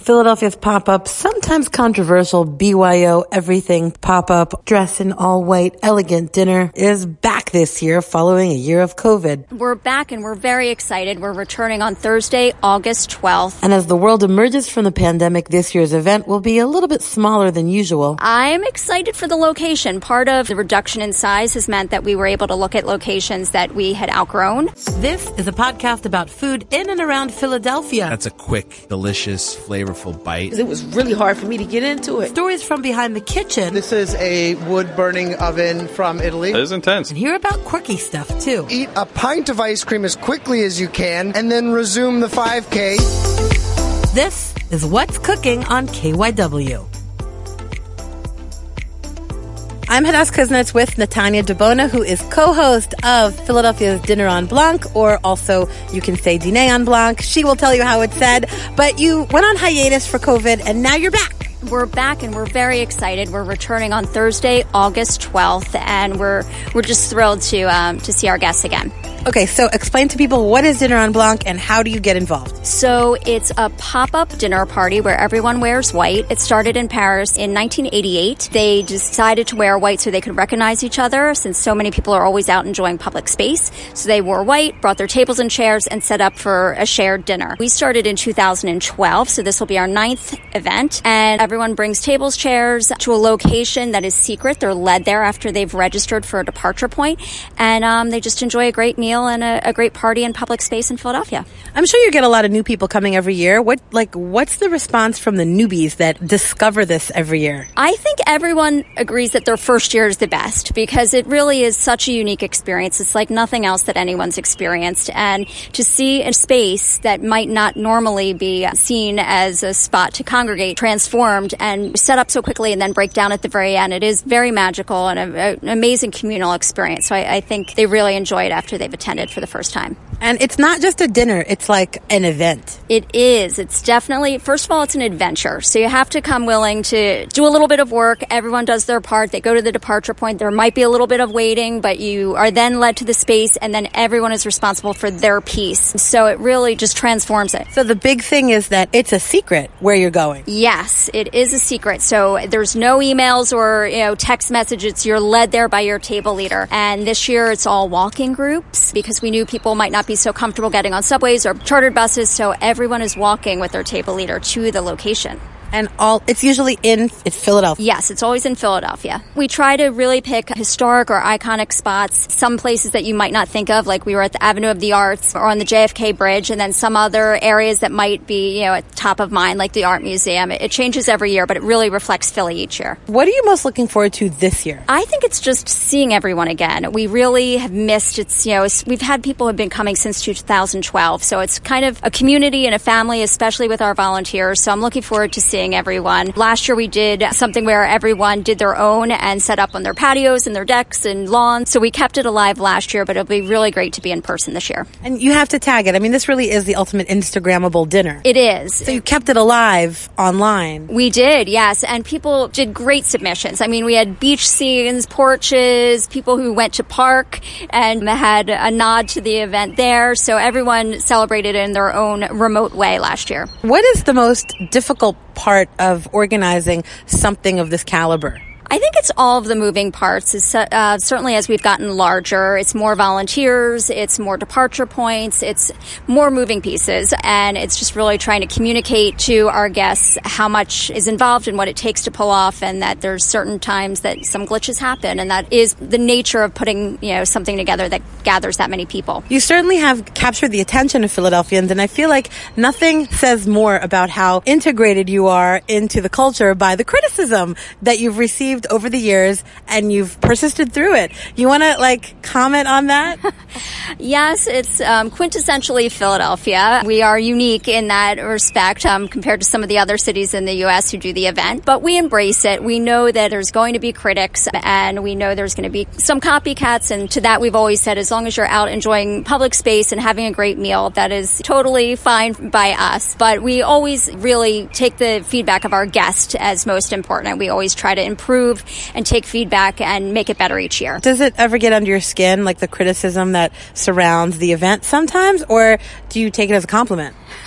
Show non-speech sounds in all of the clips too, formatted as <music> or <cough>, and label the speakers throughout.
Speaker 1: Philadelphia's pop-up, sometimes controversial BYO everything pop-up dress in all white elegant dinner is back this year following a year of COVID.
Speaker 2: We're back and we're very excited. We're returning on Thursday, August 12th.
Speaker 1: And as the world emerges from the pandemic, this year's event will be a little bit smaller than usual.
Speaker 2: I'm excited for the location. Part of the reduction in size has meant that we were able to look at locations that we had outgrown.
Speaker 1: This is a podcast about food in and around Philadelphia.
Speaker 3: That's a quick, delicious, flavorful bite.
Speaker 4: It was really hard for me to get into it.
Speaker 1: Stories from behind the kitchen.
Speaker 5: This is a wood burning oven from Italy.
Speaker 6: It is intense.
Speaker 1: And hear about quirky stuff too.
Speaker 5: Eat a pint of ice cream as quickly as you can and then resume the 5K.
Speaker 1: This is What's Cooking on KYW. I'm Hadass Kuznets with Natanya Debona, who is co-host of Philadelphia's Dinner en Blanc, or also you can say Dîner en Blanc. She will tell you how it's said. But you went on hiatus for COVID, and now you're back.
Speaker 2: We're back and we're very excited. We're returning on Thursday, August 12th, and we're we're just thrilled to um, to see our guests again.
Speaker 1: Okay, so explain to people what is Dinner en Blanc and how do you get involved?
Speaker 2: So it's a pop-up dinner party where everyone wears white. It started in Paris in 1988. They decided to wear white so they could recognize each other since so many people are always out enjoying public space. So they wore white, brought their tables and chairs and set up for a shared dinner. We started in 2012, so this will be our ninth event and everyone brings tables, chairs to a location that is secret. They're led there after they've registered for a departure point and um, they just enjoy a great meal and a, a, great party in public space in Philadelphia.
Speaker 1: I'm sure you get a lot of new people coming every year. What like what's the response from the newbies that discover this every year?
Speaker 2: I think everyone agrees that their first year is the best because it really is such a unique experience. It's like nothing else that anyone's experienced and to see a space that might not normally be seen as a spot to congregate transformed and set up so quickly and then break down at the very end. It is very magical and a, a, an amazing communal experience. So I, I think they really enjoy it after they've attended for the first time.
Speaker 1: And it's not just a dinner, it's like an event.
Speaker 2: It is. It's definitely, first of all, it's an adventure. So you have to come willing to do a little bit of work. Everyone does their part. They go to the departure point. There might be a little bit of waiting, but you are then led to the space and then everyone is responsible for their piece. So it really just transforms it.
Speaker 1: So the big thing is that it's a secret where you're going.
Speaker 2: Yes, it is a secret. So there's no emails or, you know, text messages. You're led there by your table leader. And this year it's all walking groups because we knew people might not be so comfortable getting on subways or chartered buses, so everyone is walking with their table leader to the location.
Speaker 1: And all it's usually in it's Philadelphia.
Speaker 2: Yes, it's always in Philadelphia. We try to really pick historic or iconic spots, some places that you might not think of, like we were at the Avenue of the Arts or on the JFK Bridge, and then some other areas that might be, you know, at top of mind, like the Art Museum. It, it changes every year, but it really reflects Philly each year.
Speaker 1: What are you most looking forward to this year?
Speaker 2: I think it's just seeing everyone again. We really have missed it's, you know, it's, we've had people who have been coming since 2012, so it's kind of a community and a family, especially with our volunteers. So I'm looking forward to seeing everyone. Last year we did something where everyone did their own and set up on their patios and their decks and lawns. So we kept it alive last year, but it'll be really great to be in person this year.
Speaker 1: And you have to tag it. I mean, this really is the ultimate Instagrammable dinner.
Speaker 2: It is.
Speaker 1: So you kept it alive online.
Speaker 2: We did, yes. And people did great submissions. I mean, we had beach scenes, porches, people who went to park and had a nod to the event there. So everyone celebrated in their own remote way last year.
Speaker 1: What is the most difficult part of organizing something of this caliber?
Speaker 2: I think it's all of the moving parts. It's, uh, certainly, as we've gotten larger, it's more volunteers, it's more departure points, it's more moving pieces, and it's just really trying to communicate to our guests how much is involved and what it takes to pull off, and that there's certain times that some glitches happen, and that is the nature of putting you know something together that gathers that many people.
Speaker 1: You certainly have captured the attention of Philadelphians, and I feel like nothing says more about how integrated you are into the culture by the criticism that you've received over the years and you've persisted through it. You want to like comment on that? <laughs>
Speaker 2: yes, it's um, quintessentially Philadelphia. We are unique in that respect um, compared to some of the other cities in the U.S. who do the event, but we embrace it. We know that there's going to be critics and we know there's going to be some copycats. And to that, we've always said as long as you're out enjoying public space and having a great meal, that is totally fine by us. But we always really take the feedback of our guest as most important. We always try to improve and take feedback and make it better each year.
Speaker 1: Does it ever get under your skin, like the criticism that surrounds the event sometimes, or do you take it as a compliment? <laughs>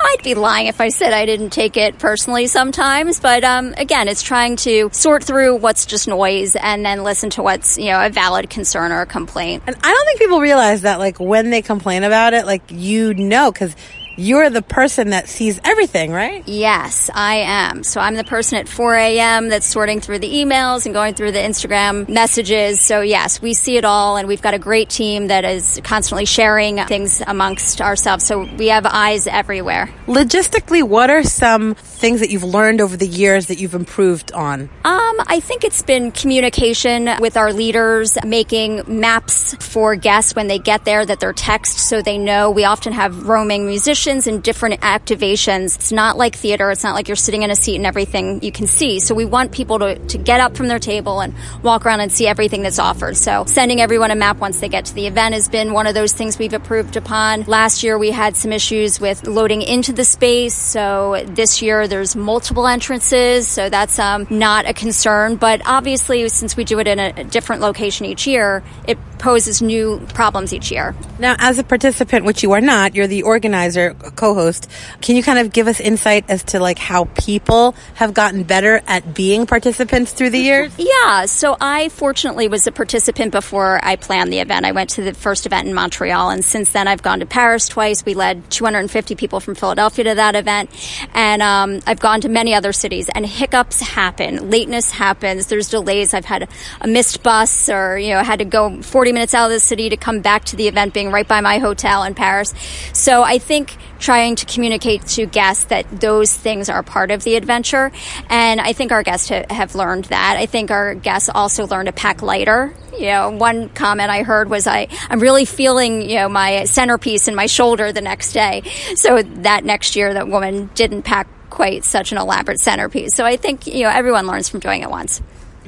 Speaker 2: I'd be lying if I said I didn't take it personally sometimes, but um, again, it's trying to sort through what's just noise and then listen to what's you know a valid concern or a complaint.
Speaker 1: And I don't think people realize that, like when they complain about it, like you know, because you're the person that sees everything, right?
Speaker 2: Yes, I am. So I'm the person at 4 a.m. that's sorting through the emails and going through the Instagram messages. So yes, we see it all and we've got a great team that is constantly sharing things amongst ourselves. So we have eyes everywhere.
Speaker 1: Logistically, what are some things that you've learned over the years that you've improved on?
Speaker 2: Um, I think it's been communication with our leaders, making maps for guests when they get there that they're text so they know. We often have roaming musicians and different activations. It's not like theater. It's not like you're sitting in a seat and everything you can see. So we want people to, to get up from their table and walk around and see everything that's offered. So sending everyone a map once they get to the event has been one of those things we've approved upon. Last year we had some issues with loading into the space. So this year there's multiple entrances. So that's um, not a concern. But obviously, since we do it in a different location each year, it poses new problems each year.
Speaker 1: Now, as a participant, which you are not, you're the organizer, co-host. Can you kind of give us insight as to like how people have gotten better at being participants through the years? <laughs>
Speaker 2: Yeah. So I fortunately was a participant before I planned the event. I went to the first event in Montreal, and since then I've gone to Paris twice. We led 250 people from Philadelphia to that event, and um, I've gone to many other cities. And hiccups happen, lateness happens. There's delays. I've had a missed bus, or you know, had to go 40 minutes out of the city to come back to the event, being right by my hotel in Paris. So I think trying to communicate to guests that those things are part of the adventure. And I think our guests ha- have learned that. I think our guests also learned to pack lighter. You know, one comment I heard was I, I'm really feeling, you know, my centerpiece in my shoulder the next day. So that next year, that woman didn't pack quite such an elaborate centerpiece. So I think, you know, everyone learns from doing it once.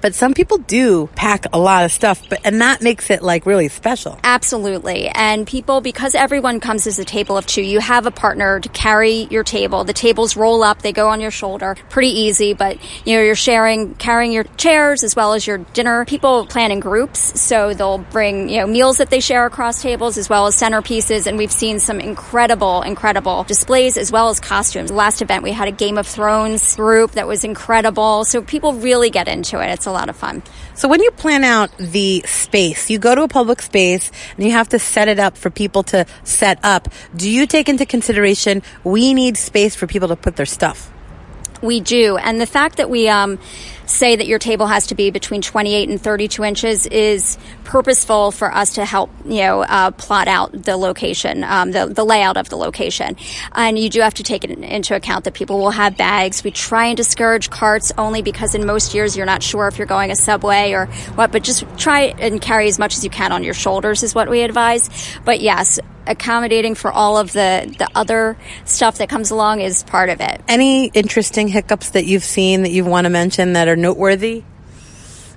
Speaker 1: But some people do pack a lot of stuff, but and that makes it like really special.
Speaker 2: Absolutely. And people because everyone comes as a table of two, you have a partner to carry your table. The tables roll up, they go on your shoulder. Pretty easy, but you know, you're sharing carrying your chairs as well as your dinner. People plan in groups, so they'll bring, you know, meals that they share across tables as well as centerpieces and we've seen some incredible incredible displays as well as costumes. Last event we had a Game of Thrones group that was incredible. So people really get into it. It's it's a lot of fun.
Speaker 1: So when you plan out the space, you go to a public space and you have to set it up for people to set up. Do you take into consideration we need space for people to put their stuff?
Speaker 2: We do. And the fact that we um, say that your table has to be between 28 and 32 inches is purposeful for us to help, you know, uh, plot out the location, um, the, the layout of the location. And you do have to take it into account that people will have bags. We try and discourage carts only because in most years you're not sure if you're going a subway or what, but just try and carry as much as you can on your shoulders is what we advise. But yes, accommodating for all of the the other stuff that comes along is part of it.
Speaker 1: Any interesting hiccups that you've seen that you want to mention that are noteworthy?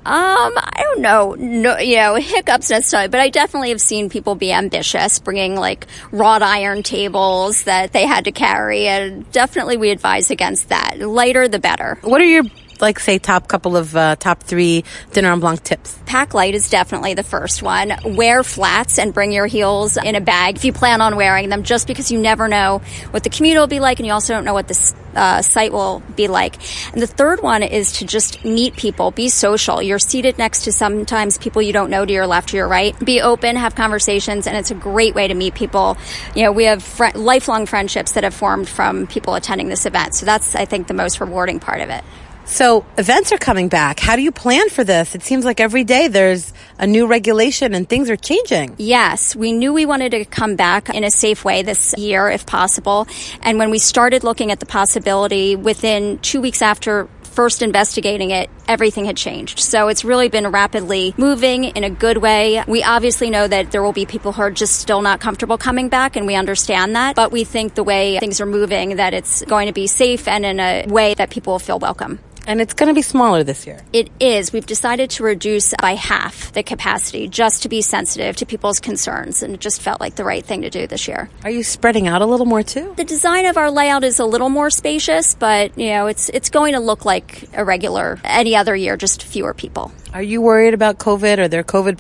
Speaker 2: Um, I don't know, no, you know, hiccups necessarily, but I definitely have seen people be ambitious, bringing like wrought iron tables that they had to carry, and definitely we advise against that. Lighter, the better.
Speaker 1: What are your like say top couple of uh, top three dinner en blanc tips?
Speaker 2: Pack light is definitely the first one. Wear flats and bring your heels in a bag if you plan on wearing them, just because you never know what the commute will be like, and you also don't know what the uh, site will be like. And the third one is to just meet people, be social. You're seated next to sometimes people you don't know to your left or your right. Be open, have conversations, and it's a great way to meet people. You know, we have fr- lifelong friendships that have formed from people attending this event. So that's, I think, the most rewarding part of it.
Speaker 1: So events are coming back. How do you plan for this? It seems like every day there's a new regulation and things are changing.
Speaker 2: Yes, we knew we wanted to come back in a safe way this year if possible. And when we started looking at the possibility within two weeks after first investigating it, everything had changed. So it's really been rapidly moving in a good way. We obviously know that there will be people who are just still not comfortable coming back, and we understand that. But we think the way things are moving, that it's going to be safe and in a way that people will feel welcome.
Speaker 1: And it's going to be smaller this year.
Speaker 2: It is. We've decided to reduce by half the capacity just to be sensitive to people's concerns. And it just felt like the right thing to do this year.
Speaker 1: Are you spreading out a little more too?
Speaker 2: The design of our layout is a little more spacious, but you know, it's it's going to look like a regular any other year, just fewer people.
Speaker 1: Are you worried about COVID? Are there COVID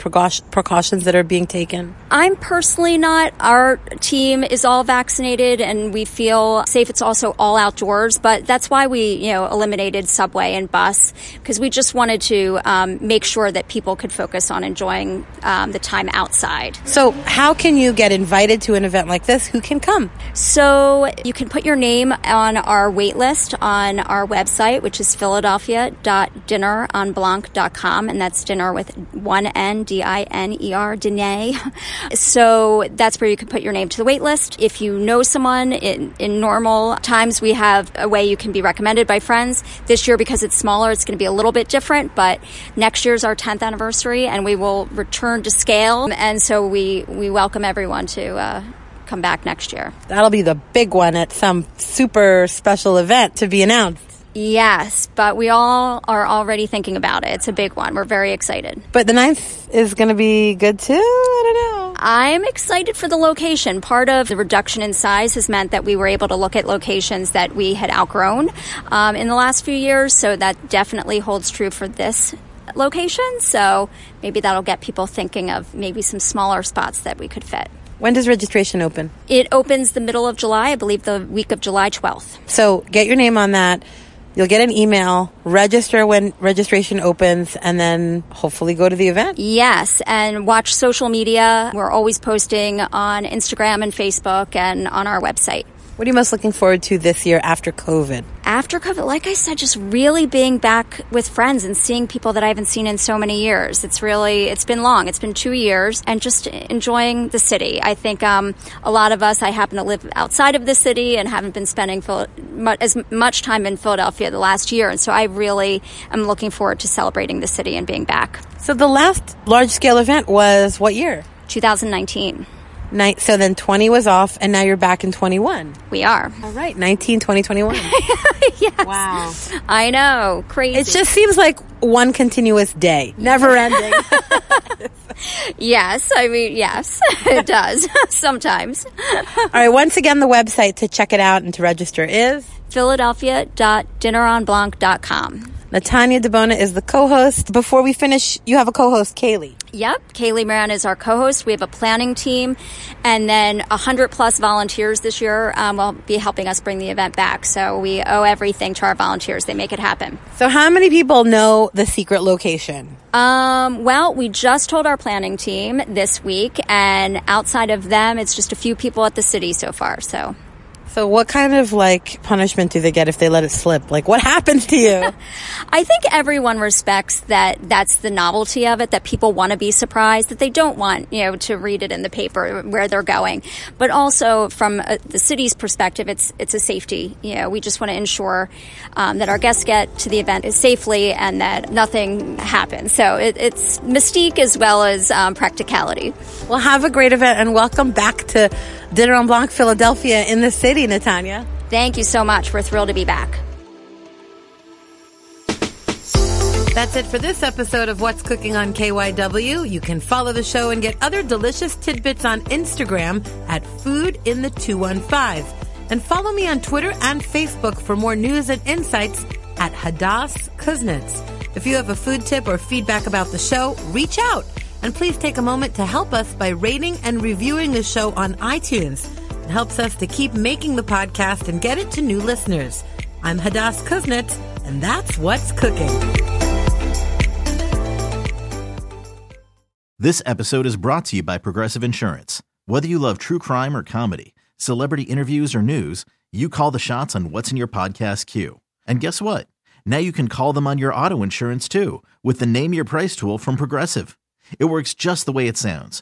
Speaker 1: precautions that are being taken?
Speaker 2: I'm personally not. Our team is all vaccinated and we feel safe. It's also all outdoors, but that's why we, you know, eliminated subway and bus because we just wanted to um, make sure that people could focus on enjoying um, the time outside.
Speaker 1: So, how can you get invited to an event like this? Who can come?
Speaker 2: So, you can put your name on our wait list on our website, which is and that's dinner with one N, D I N E R, diner. <laughs> So that's where you can put your name to the wait list. If you know someone in, in normal times, we have a way you can be recommended by friends. This year, because it's smaller, it's going to be a little bit different, but next year's our 10th anniversary and we will return to scale. And so we, we welcome everyone to, uh, come back next year.
Speaker 1: That'll be the big one at some super special event to be announced.
Speaker 2: Yes, but we all are already thinking about it. It's a big one. We're very excited.
Speaker 1: But the ninth is going to be good too? I don't know.
Speaker 2: I'm excited for the location. Part of the reduction in size has meant that we were able to look at locations that we had outgrown um, in the last few years. So that definitely holds true for this location. So maybe that'll get people thinking of maybe some smaller spots that we could fit.
Speaker 1: When does registration open?
Speaker 2: It opens the middle of July, I believe the week of July 12th.
Speaker 1: So get your name on that. You'll get an email, register when registration opens, and then hopefully go to the event.
Speaker 2: Yes, and watch social media. We're always posting on Instagram and Facebook and on our website.
Speaker 1: What are you most looking forward to this year after COVID?
Speaker 2: After COVID, like I said, just really being back with friends and seeing people that I haven't seen in so many years. It's really, it's been long. It's been two years and just enjoying the city. I think um, a lot of us, I happen to live outside of the city and haven't been spending as much time in Philadelphia the last year. And so I really am looking forward to celebrating the city and being back.
Speaker 1: So the last large scale event was what year?
Speaker 2: 2019.
Speaker 1: Night, so then 20 was off, and now you're back in 21.
Speaker 2: We are.
Speaker 1: All right, 19, 20, 21. <laughs>
Speaker 2: yes.
Speaker 1: Wow.
Speaker 2: I know. Crazy.
Speaker 1: It just seems like one continuous day, never ending. <laughs> <laughs>
Speaker 2: yes, I mean, yes, it does sometimes.
Speaker 1: All right, once again, the website to check it out and to register is
Speaker 2: philadelphia.dinnerenblanc.com.
Speaker 1: Natanya DeBona is the co-host. Before we finish, you have a co-host, Kaylee.
Speaker 2: Yep, Kaylee Moran is our co-host. We have a planning team, and then hundred plus volunteers this year um, will be helping us bring the event back. So we owe everything to our volunteers. They make it happen.
Speaker 1: So how many people know the secret location?
Speaker 2: Um, well, we just told our planning team this week, and outside of them, it's just a few people at the city so far. So
Speaker 1: so, what kind of like punishment do they get if they let it slip? Like, what <laughs> happens to you? <laughs>
Speaker 2: I think everyone respects that that's the novelty of it, that people want to be surprised, that they don't want, you know, to read it in the paper where they're going. But also from a, the city's perspective, it's, it's a safety. You know, we just want to ensure um, that our guests get to the event safely and that nothing happens. So, it, it's mystique as well as um, practicality.
Speaker 1: Well, have a great event and welcome back to Dinner en Blanc Philadelphia in the city, Natanya.
Speaker 2: Thank you so much. We're thrilled to be back.
Speaker 1: That's it for this episode of What's Cooking on KYW. You can follow the show and get other delicious tidbits on Instagram at Food in the 215. And follow me on Twitter and Facebook for more news and insights at Hadass Kuznets. If you have a food tip or feedback about the show, reach out. And please take a moment to help us by rating and reviewing the show on iTunes. It helps us to keep making the podcast and get it to new listeners. I'm Hadass Kuznets, and that's what's cooking.
Speaker 7: This episode is brought to you by Progressive Insurance. Whether you love true crime or comedy, celebrity interviews or news, you call the shots on what's in your podcast queue. And guess what? Now you can call them on your auto insurance too with the Name Your Price tool from Progressive. It works just the way it sounds.